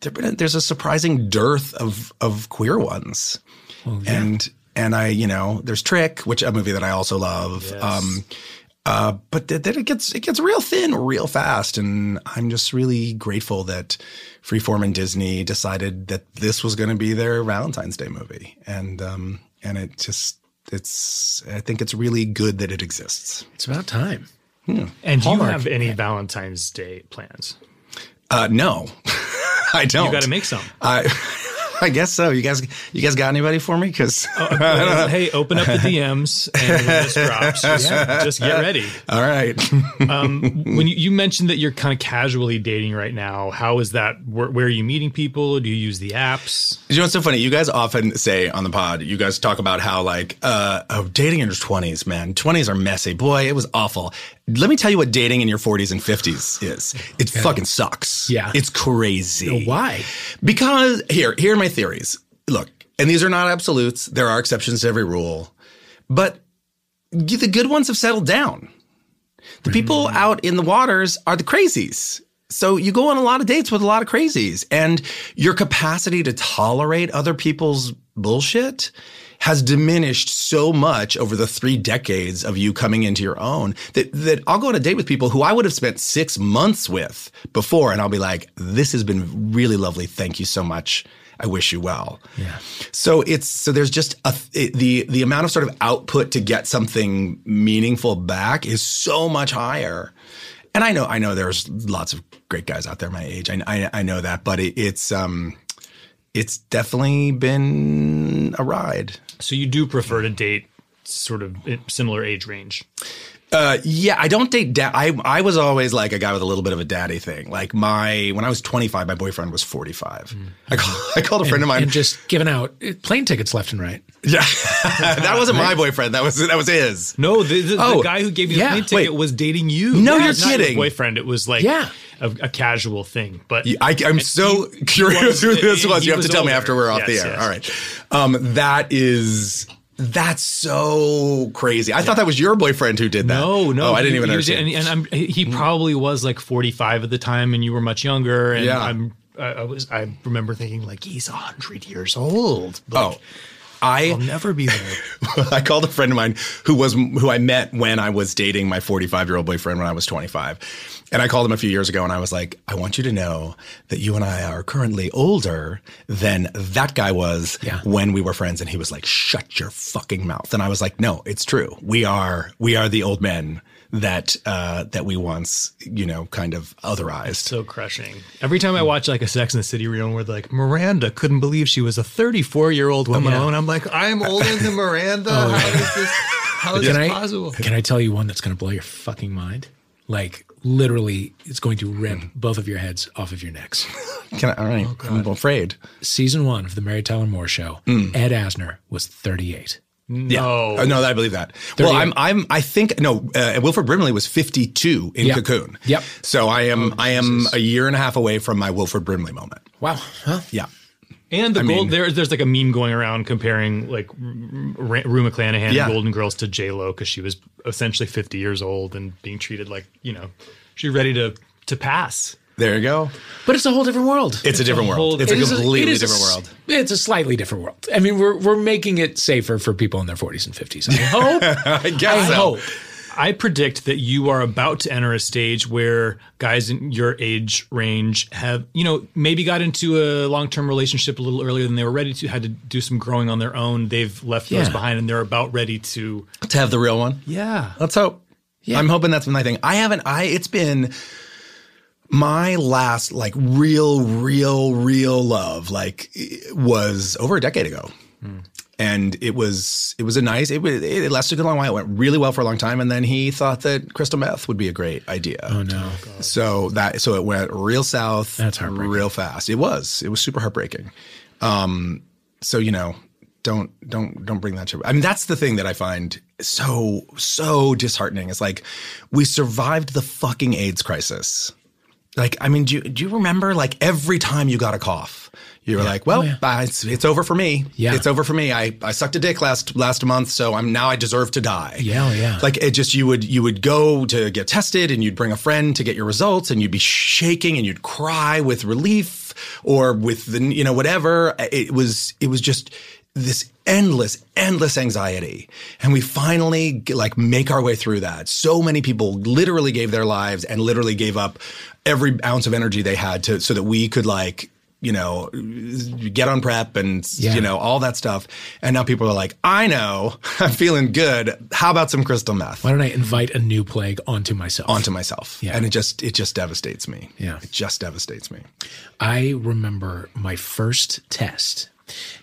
there there's a surprising dearth of of queer ones. And and I you know there's Trick, which a movie that I also love. Um, uh, but th- then it gets it gets real thin real fast, and I'm just really grateful that Freeform and Disney decided that this was going to be their Valentine's Day movie, and um, and it just it's I think it's really good that it exists. It's about time. And do you have any Valentine's Day plans? Uh, no, I don't. You got to make some. I I guess so. You guys, you guys got anybody for me? Because hey, open up the DMs and when this drops, just, just get ready. all right. When you, you mentioned that you're kind of casually dating right now, how is that? Where, where are you meeting people? Do you use the apps? You know what's so funny? You guys often say on the pod, you guys talk about how like, uh, oh, dating in your twenties, man, twenties are messy. Boy, it was awful. Let me tell you what dating in your forties and fifties is. It fucking sucks. Yeah. it's crazy. Why? Because here, here are my theories. Look, and these are not absolutes. There are exceptions to every rule, but the good ones have settled down. The people mm. out in the waters are the crazies. So you go on a lot of dates with a lot of crazies and your capacity to tolerate other people's bullshit has diminished so much over the three decades of you coming into your own that, that I'll go on a date with people who I would have spent six months with before. And I'll be like, this has been really lovely. Thank you so much. I wish you well. Yeah. So it's so there's just a it, the the amount of sort of output to get something meaningful back is so much higher. And I know I know there's lots of great guys out there my age. I I, I know that, but it, it's um it's definitely been a ride. So you do prefer to date sort of similar age range. Uh, yeah, I don't date. Da- I I was always like a guy with a little bit of a daddy thing. Like my when I was 25, my boyfriend was 45. I, call, I called a friend of mine. And just giving out plane tickets left and right. yeah, that wasn't my boyfriend. That was that was his. No, the, the, Oh, the guy who gave you the yeah, plane ticket wait. was dating you. No, Yeah, you're not your kidding. boyfriend. It was like Yeah. a, a casual thing. But I, I'm so curious who was- this was. he You have to was tell me after we're off Yes, the air. yes. All right. Um, that is that's so crazy. I thought that was your boyfriend who did that. no, no, Oh, I didn't he- even he was- understand. And, and I'm, he hmm. probably was like 45 at the time, and you were much younger. And Yeah. I'm, I, I was, I remember thinking like he's hundred years old. But oh, I I'll never be there. I called a friend of mine who was who I met when I was dating my 45 year old boyfriend when I was 25. And I called him a few years ago and I was like, I want you to know that you and I are currently older than that guy was Yeah. when we were friends. And he was like, shut your fucking mouth. And I was like, no, it's true. We are we are the old men that uh that we once, you know, kind of otherized. so crushing. Every time I watch like a Sex and the City reunion where like Miranda couldn't believe she was a 34 year old woman yeah. alone, I'm like, I'm older than Miranda. How is this? How is Can this I, possible? can I tell you one that's going to blow your fucking mind? Like literally, it's going to rip both of your heads off of your necks. Can I, all right. I'm afraid. Season one of the Mary Tyler Moore Show, Ed Asner was 38. No, Uh, no, I believe that. Well, I'm, I'm, I think no. Uh, Wilford Brimley was 52 in Yeah. Cocoon. Yep. So I am, I am a year and a half away from my Wilford Brimley moment. Wow. Huh? Yeah. And the I gold mean- there, there's like a meme going around comparing like R- Rue McClanahan Yeah. and Golden Girls to J Lo because she was essentially 50 years old and being treated like you know she's ready to to pass. There you go. But it's a whole different world. It's, a different whole- world. It's a It is completely it is a different s- world. It's a slightly different world. I mean, we're we're making it safer for people in their 40s and 50s. I hope. I guess I so. hope. I predict that you are about to enter a stage where guys in your age range have, you know, maybe got into a long term relationship a little earlier than they were ready to, had to do some growing on their own. They've left those behind and they're about ready to. To have the real one. Yeah. Let's hope. Yeah. I'm hoping that's my thing. I haven't. I. It's been my last like real, real, real love. Like was over a decade ago. And it was it was a nice it, was, it lasted a long while. It went really well for a long time, and then he thought that crystal meth would be a great idea. Oh no. So that so it went real south. That's heartbreaking. Real fast. It was. It was super heartbreaking. Um. So you know, don't don't don't bring that to. I mean, that's the thing that I find so so disheartening. It's like we survived the fucking AIDS crisis. Like, I mean, do you, do you remember like every time you got a cough, you were like, well, yeah. uh, it's, it's over for me. Yeah. It's over for me. I, I sucked a dick last, last month. So I'm now I deserve to die. Yeah, oh, yeah. Like it just, you would, you would go to get tested and you'd bring a friend to get your results and you'd be shaking and you'd cry with relief or with the, you know, whatever. It was, it was just this endless, endless anxiety. And we finally like make our way through that. So many people literally gave their lives and literally gave up every ounce of energy they had to, so that we could like you know, get on prep and Yeah. you know all that stuff. And now people are like, I know, I'm feeling good. How about some crystal meth? Why don't I invite a new plague onto myself? onto myself. Yeah. And it just it just devastates me. Yeah. It just devastates me. I remember my first test.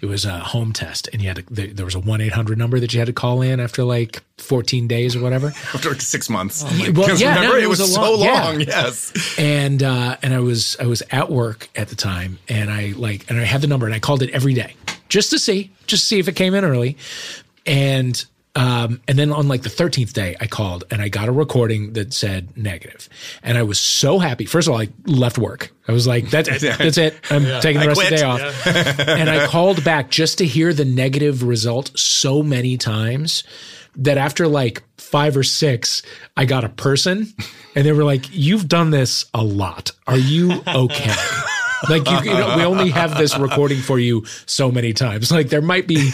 It was a home test, and you had to, there, was a one eight hundred number that you had to call in after like fourteen days or whatever. After like six months. well, yeah, remember, no, it it was, was a so long- yeah. Yes. and uh, and I was I was at work at the time, and I like and I had the number, and I called it every day just to see, just to see if it came in early, and um, and then on like the thirteenth day, I called and I got a recording that said negative, and I was so happy. First of all, I left work. I was like, "That's it, that's it. I'm taking the rest of the day off." and I called back just to hear the negative result so many times that after like five or six, I got a person and they were like, You've done this a lot. Are you okay? like, you, you know, we only have this recording for you so many times. Like, there might be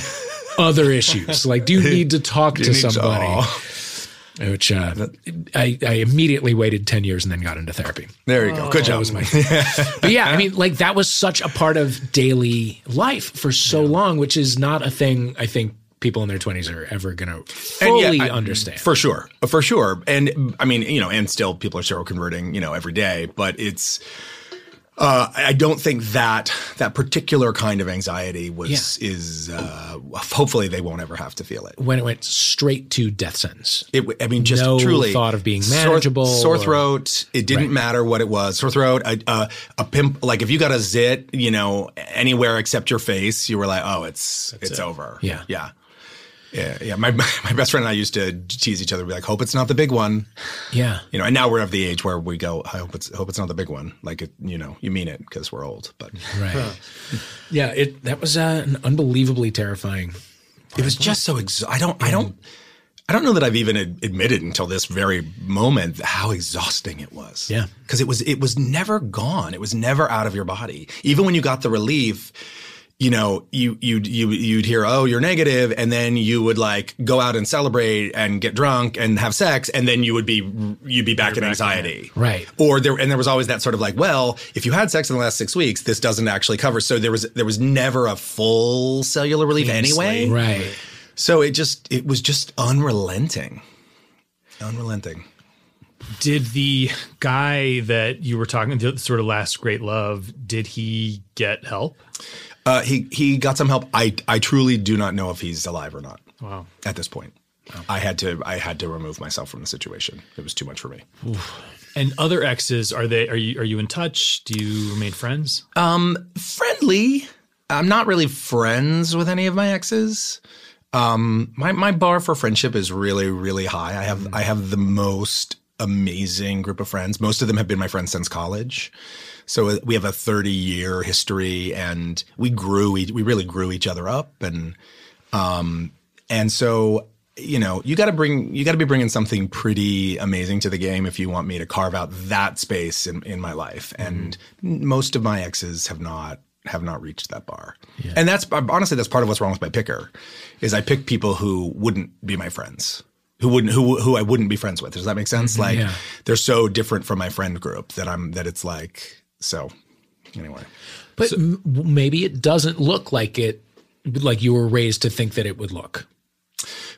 other issues. Like, do you need to talk to need to- somebody? Which uh, I, I immediately waited 10 years and then got into therapy. There you go. Good job. was my but yeah, I mean, like that was such a part of daily life for so long, which is not a thing I think people in their 20s are ever going to fully yeah, I- understand. For sure. For sure. And I mean, you know, and still people are seroconverting, you know, every day, but it's uh, I don't think that that particular kind of anxiety was is uh, hopefully they won't ever have to feel it. when it went straight to death sentence. It, I mean, just No truly thought of being manageable Sore, or- throat. It didn't Right. matter what it was. Sore throat. A, a, a pimp. Like if you got a zit, you know, anywhere except your face, you were like, oh, it's it's over. Yeah. yeah, yeah, yeah. My my best friend and I used to tease each other, be like, hope it's not the big one. Yeah. You know, and now we're of the age where we go, I hope it's hope it's not the big one. Like it, you know, you mean it because we're old, but Right. yeah, it that was uh, an unbelievably terrifying. it was just so. Ex- I don't. I don't. I don't know that I've even ad- admitted until this very moment how exhausting it was. Yeah. because it was it was never gone. It was never out of your body. Even when you got the relief, you know, you you you you'd hear, oh, you're negative, and then you would like go out and celebrate and get drunk and have sex, and then you would be you'd be back in back in anxiety, Right. Or there and there was always that sort of like, well, if you had sex in the last six weeks, this doesn't actually cover. So there was there was never a full cellular relief anyway, Right. so it just it was just unrelenting. Unrelenting. Did the guy that you were talking to, sort of last great love, did he get help? Uh, he he got some help. I I truly do not know if he's alive or not. Wow. At this point, I had to I had to remove myself from the situation. It was too much for me. And other exes, are they are you are you in touch? Do you remain friends? Um, friendly. I'm not really friends with any of my exes. Um, my my bar for friendship is really really high. I have I have the most amazing group of friends. Most of them have been my friends since college. So uh, we have a 30 year history and we grew, we really grew each other up. And, um, and so, you know, you got to bring, you got to be bringing something pretty amazing to the game if you want me to carve out that space in, in my life. And most of my exes have not, have not reached that bar. And that's honestly, that's part of what's wrong with my picker is I pick people who wouldn't be my friends. Who wouldn't who who I wouldn't be friends with? Does that make sense? Like yeah. they're so different from my friend group that I'm that it's like so. Anyway, But m- maybe it doesn't look like it like you were raised to think that it would look.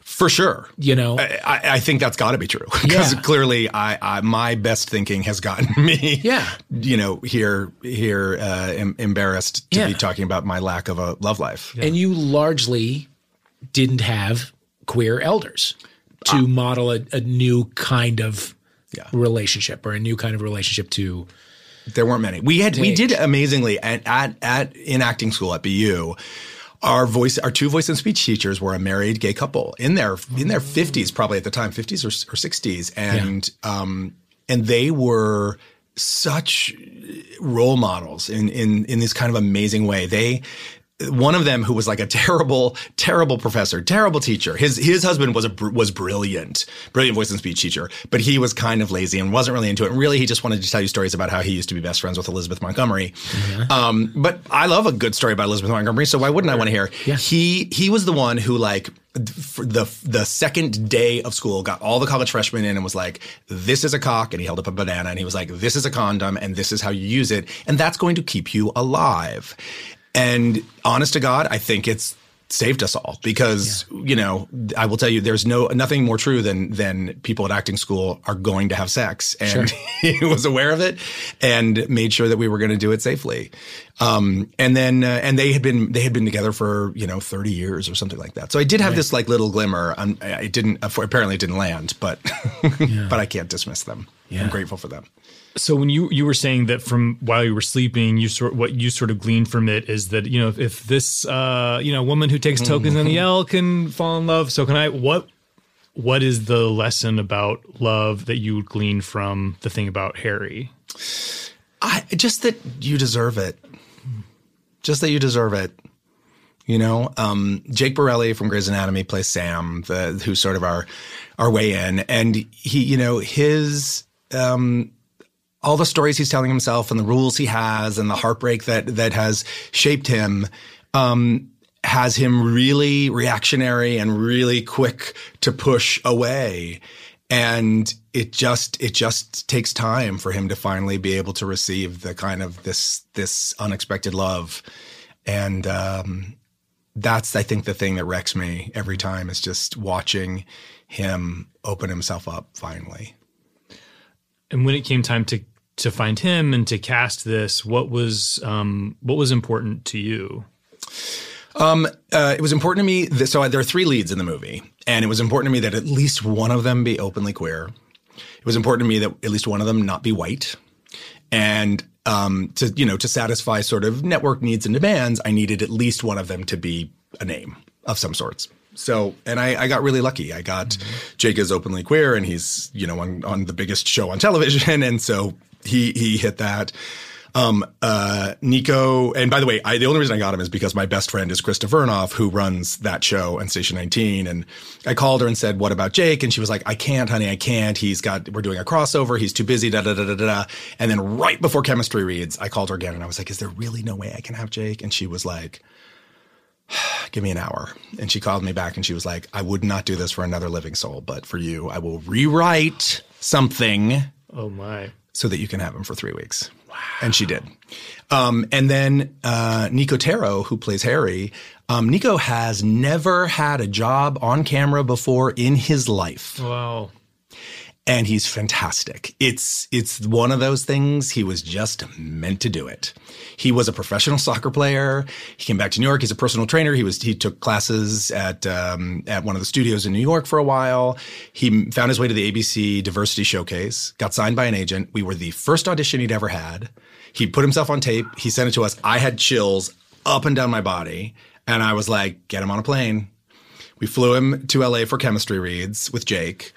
for sure, You know? I, I I think that's got to be true because Yeah. clearly I, I my best thinking has gotten me Yeah. you know here here uh, em- embarrassed to Yeah. be talking about my lack of a love life. And you largely didn't have queer elders to model a, a new kind of Yeah. relationship or a new kind of relationship to There weren't many. We had we did amazingly at, at at in acting school at BU. Our voice, our two voice and speech teachers were a married gay couple in their in their fifties, probably at the time, fifties or sixties, and um, and they were such role models in in in this kind of amazing way. They one of them who was like a terrible, terrible professor, terrible teacher. His his husband was a was brilliant, brilliant voice and speech teacher, but he was kind of lazy and wasn't really into it. And really, he just wanted to tell you stories about how he used to be best friends with Elizabeth Montgomery. Um, but I love a good story about Elizabeth Montgomery, so why wouldn't I want to hear? Yeah. He he was the one who like for the the second day of school, got all the college freshmen in and was like, "This is a cock," and he held up a banana and he was like, "This is a condom, and this is how you use it, and that's going to keep you alive." And honest to God, I think it's saved us all because you know I will tell you there's no nothing more true than than people at acting school are going to have sex. And he was aware of it and made sure that we were going to do it safely. Um, and then uh, and they had been they had been together for you know 30 years or something like that. So I did have this like little glimmer. Um, it didn't apparently it didn't land but but I can't dismiss them. I'm grateful for them So when you you were saying that from while you were sleeping, you sort what you sort of gleaned from it is that you know if, if this uh, you know woman who takes tokens on the L can fall in love, so can I. What what is the lesson about love that you would glean from the thing about Harry? I just that you deserve it. Just that you deserve it. You know, um, Jake Borelli from Grey's Anatomy plays Sam, the who's sort of our our way in, and he, you know, his um, all the stories he's telling himself and the rules he has and the heartbreak that that has shaped him um, has him really reactionary and really quick to push away. And it just it just takes time for him to finally be able to receive the kind of this this unexpected love. And um, that's i think the thing that wrecks me every time is just watching him open himself up finally. And when it came time to to find him and to cast this, what was um, what was important to you? Uh, it was important to me that so there are three leads in the movie, and it was important to me that at least one of them be openly queer. It was important to me that at least one of them not be white, and um, to you know to satisfy sort of network needs and demands, I needed at least one of them to be a name of some sorts. So, and I, I got really lucky. I got Jake is openly queer, and he's you know on on the biggest show on television, and so he he hit that. Um, uh, Niko, and by the way, I, the only reason I got him is because my best friend is Krista Vernoff, who runs that show and Station 19. And I called her and said, what about Jake? And she was like, I can't, honey, I can't. He's got, we're doing a crossover. He's too busy, da, da, da, da, da. And then right before chemistry reads, I called her again and I was like, is there really no way I can have Jake? And she was like, give me an hour. And she called me back and she was like, I would not do this for another living soul, but for you, I will rewrite something Oh my! So that you can have him for three weeks. And she did. Um, and then uh, Niko Terho, who plays Harry, um, Niko has never had a job on camera before in his life Wow. And he's fantastic. It's it's one of those things he was just meant to do it. He was a professional soccer player. He came back to New York. He's a personal trainer. He was he took classes at um, at one of the studios in New York for a while. He found his way to the ABC Diversity Showcase. Got signed by an agent. We were the first audition he'd ever had. He put himself on tape. He sent it to us. I had chills up and down my body, and I was like, "Get him on a plane." We flew him to LA for chemistry reads with Jake.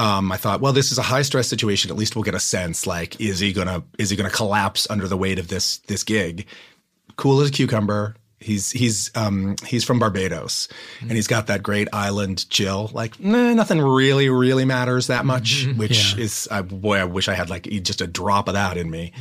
Um, I thought, well, this is a high stress situation. At least we'll get a sense. Like, is he gonna is he gonna collapse under the weight of this this gig? Cool as a cucumber. He's he's um, he's from Barbados, and he's got that great island chill. Like, nah, nothing really really matters that much. Which Yeah. is, uh, boy, I wish I had like just a drop of that in me.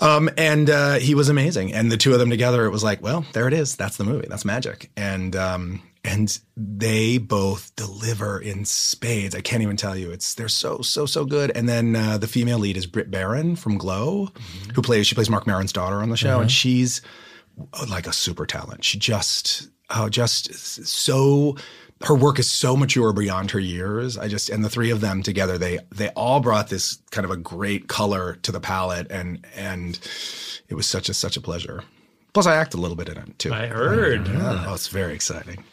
Um, and uh, he was amazing. And the two of them together, it was like, well, there it is. That's the movie. That's magic. And um, and they both deliver in spades. I can't even tell you. It's they're so so so good. And then uh, the female lead is Britt Baron from Glow, who plays she plays Mark Maron's daughter on the show, and she's uh, like a super talent. She just oh just so her work is so mature beyond her years. I just and the three of them together, they they all brought this kind of a great color to the palette, and and it was such a such a pleasure. Plus, I act a little bit in it too. I heard. Yeah, oh, it's very exciting.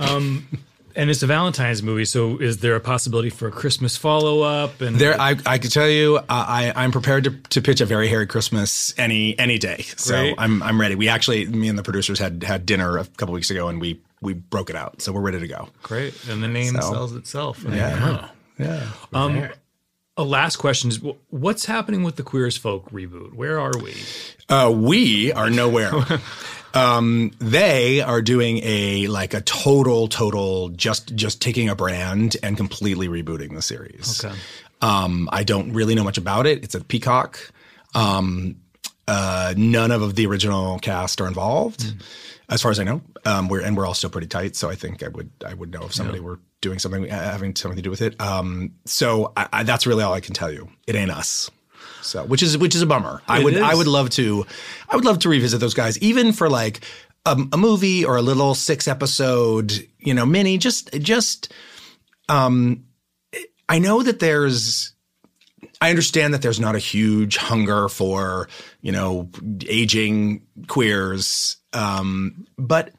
And it's a Valentine's movie, so is there a possibility for a Christmas follow up? And There, I, I can tell you, I, I- I'm prepared to, to pitch a very hairy Christmas any any day. So Great. I'm I'm ready. We actually, me and the producers had had dinner a couple weeks ago, and we we broke it out. So we're ready to go. great, and the name So- sells itself. Yeah, yeah. Um, a last question is: What's happening with the Queer as Folk reboot? Where are we? Uh, we are nowhere. um, they are doing a like a total, total just just taking a brand and completely rebooting the series. Okay. Um, I don't really know much about it. It's a Peacock. Um, uh, none of the original cast are involved. as far as I know. Um, we're and we're all still pretty tight, so I think I would I would know if somebody were doing something having something to do with it. Um, so I, I, that's really all I can tell you. It ain't us. So which is which is a bummer. I It would I would love to I would love to revisit those guys even for like a, a movie or a little six episode you know mini just just um I know that there's I understand that there's not a huge hunger for, you know, aging queers. Um, but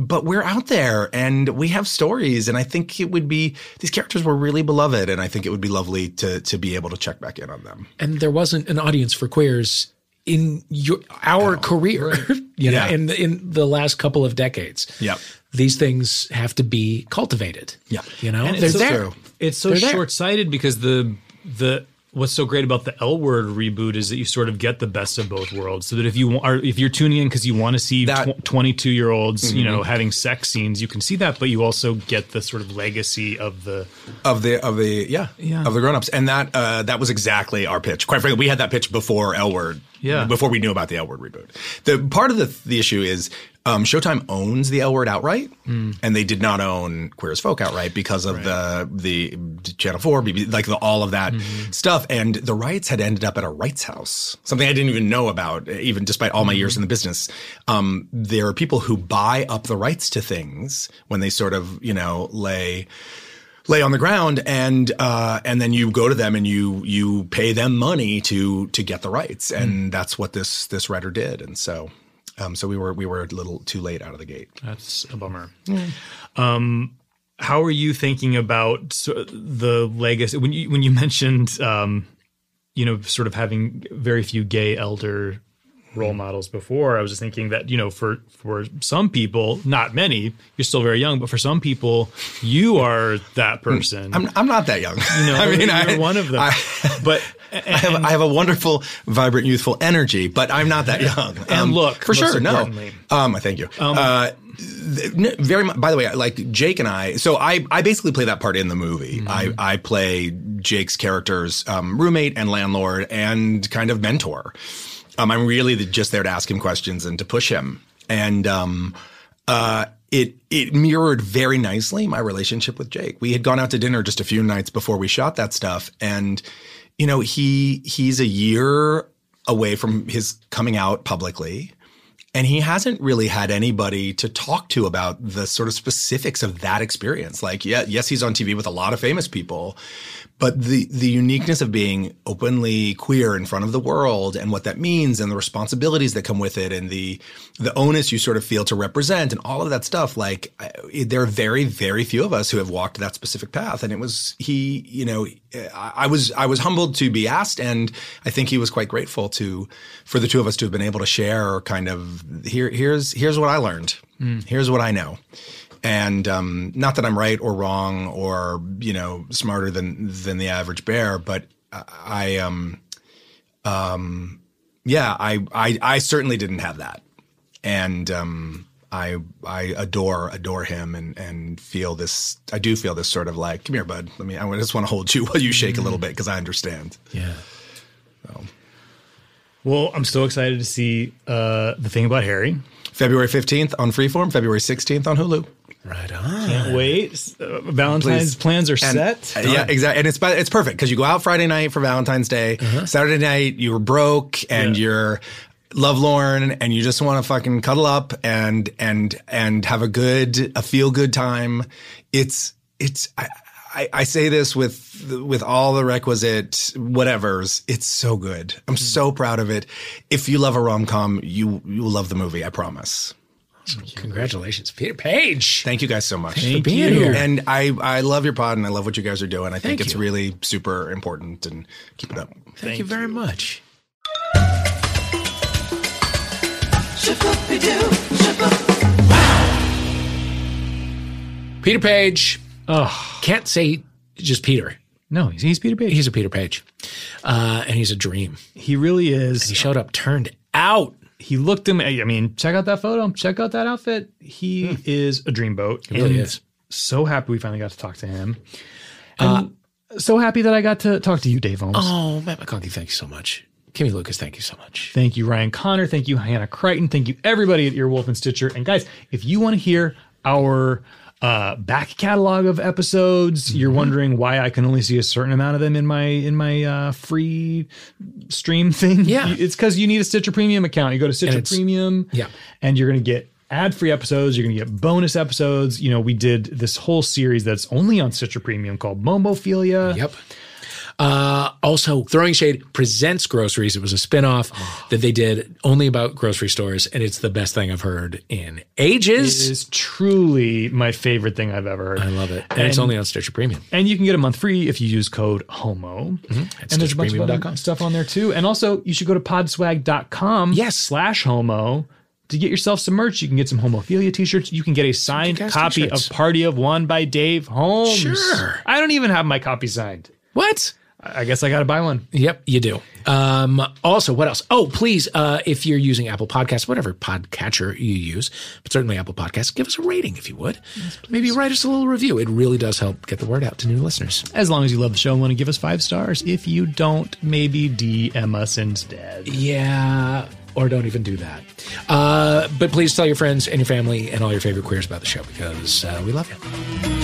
but we're out there and we have stories and I think it would be these characters were really beloved and I think it would be lovely to to be able to check back in on them. and there wasn't an audience for queers in your our oh, career you know Yeah. in the, in the last couple of decades Yep. these things have to be cultivated Yeah. you know And they're it's so there true. It's so They're there. short sighted because the the what's so great about the L word reboot is that you sort of get the best of both worlds. So that if you are if you're tuning in because you want to see twenty two year olds, you Mm-hmm. know, having sex scenes, you can see that, but you also get the sort of legacy of the of the of the yeah, Yeah. of the grown-ups and that uh that was exactly our pitch quite frankly we had that pitch before l word Yeah. before we knew about the l word reboot. The part of the the issue is um showtime owns the l word outright and they did not own queer as folk outright because of the the channel 4 like the, all of that stuff. And the rights had ended up at a rights house something i didn't even know about even despite all my years in the business. Um there are people who buy up the rights to things when they sort of you know lay lay on the ground and uh, and then you go to them and you you pay them money to to get the rights. And that's what this this writer did. And so um, so we were we were a little too late out of the gate. That's a bummer. Um, how are you thinking about the legacy? When you when you mentioned um, you know sort of having very few gay elder role models before? I was just thinking that you know for for some people, not many, you're still very young, but for some people, you are that person. I'm I'm not that young. you know, I mean, you're I, one of them. I, but I have I have a wonderful, vibrant, youthful energy, but I'm not that young. And look, for sure, no. Um, I thank you. uh, very much. By the way, like Jake and I, so I I basically play that part in the movie. I I play Jake's character's um, roommate and landlord and kind of mentor. Um, I'm really just there to ask him questions and to push him. And um, uh, it it mirrored very nicely my relationship with Jake. We had gone out to dinner just a few nights before we shot that stuff, and you know he he's a year away from his coming out publicly. And he hasn't really had anybody to talk to about the sort of specifics of that experience. Like, yeah, yes, he's on TV with a lot of famous people, but the the uniqueness of being openly queer in front of the world and what that means and the responsibilities that come with it and the the onus you sort of feel to represent and all of that stuff like there are very very few of us who have walked that specific path. And it was he you know I, I was I was humbled to be asked and I think he was quite grateful to for the two of us to have been able to share kind of here here's here's what I learned. Mm. Here's what I know and um, not that I'm right or wrong or you know smarter than than the average bear, but I um um yeah I I I certainly didn't have that, and um I I adore adore him and and feel this I do feel this sort of like come here bud let me I just want to hold you while you shake a little bit because I understand. yeah well, I'm so excited to see uh, the thing about Harry. February 15th on Freeform, February 16th on Hulu. Right on Can't wait. Uh, Valentine's Please. plans are And- set. uh, yeah, exactly. And it's it's perfect because you go out Friday night for Valentine's Day. Saturday night you were broke and Yeah. you're lovelorn and you just want to fucking cuddle up and and and have a good a feel good time. It's it's I, I, I say this with with all the requisite whatevers. It's so good. I'm so proud of it. If you love a rom com, you you will love the movie. I promise. Congratulations peter paige Thank you guys so much Thank being you. here. and I, I love your pod and I love what you guys are doing. I think Thank it's you. really super important and keep it up. thank, you very much peter paige Oh can't say just peter no, he's, he's Peter Paige. he's a peter paige uh, and he's a dream he really is. he showed up turned out he looked him. I mean, check out that photo. Check out that outfit. He hmm. is a dreamboat. really and is. So happy we finally got to talk to him. Uh, and so happy that I got to talk to you, Dave Holmes. oh matt mcconkey thank you so much Kimmy Lucas, thank you so much. Thank you, Ryan Connor. Thank you, Hannah Crichton. Thank you, everybody at Earwolf and Stitcher. And guys, if you want to hear our uh, back catalog of episodes, you're Mm-hmm. wondering why I can only see a certain amount of them in my in my uh, free stream thing. Yeah. it's because you need a Stitcher Premium account. You go to Stitcher Premium, yeah. and you're going to get ad-free episodes. You're going to get bonus episodes. You know, we did this whole series that's only on Stitcher Premium called Momophilia. Yep. Uh, also, Throwing Shade presents groceries. It was a spinoff that they did only about grocery stores, and it's the best thing I've heard in ages. It is truly my favorite thing I've ever heard. I love it. And, it's only on Stitcher Premium. And you can get a month free if you use code HOMO. At and there's a bunch of other stuff on there too. And also, you should go to podswag.com Yes. slash homo to get yourself some merch. You can get some homophilia t-shirts. You can get a signed copy t-shirts. of Party of One by Dave Holmes. Sure. I don't even have my copy signed. What? I guess I got to buy one. Yep, you do. Um, also, what else? Oh, please, uh, if you're using Apple Podcasts, whatever podcatcher you use, but certainly Apple Podcasts, give us a rating if you would. Maybe write us a little review. It really does help get the word out to new listeners. As long as you love the show and want to give us five stars. If you don't, maybe DM us instead. Yeah, or don't even do that. Uh, but please tell your friends and your family and all your favorite queers about the show because uh, we love you.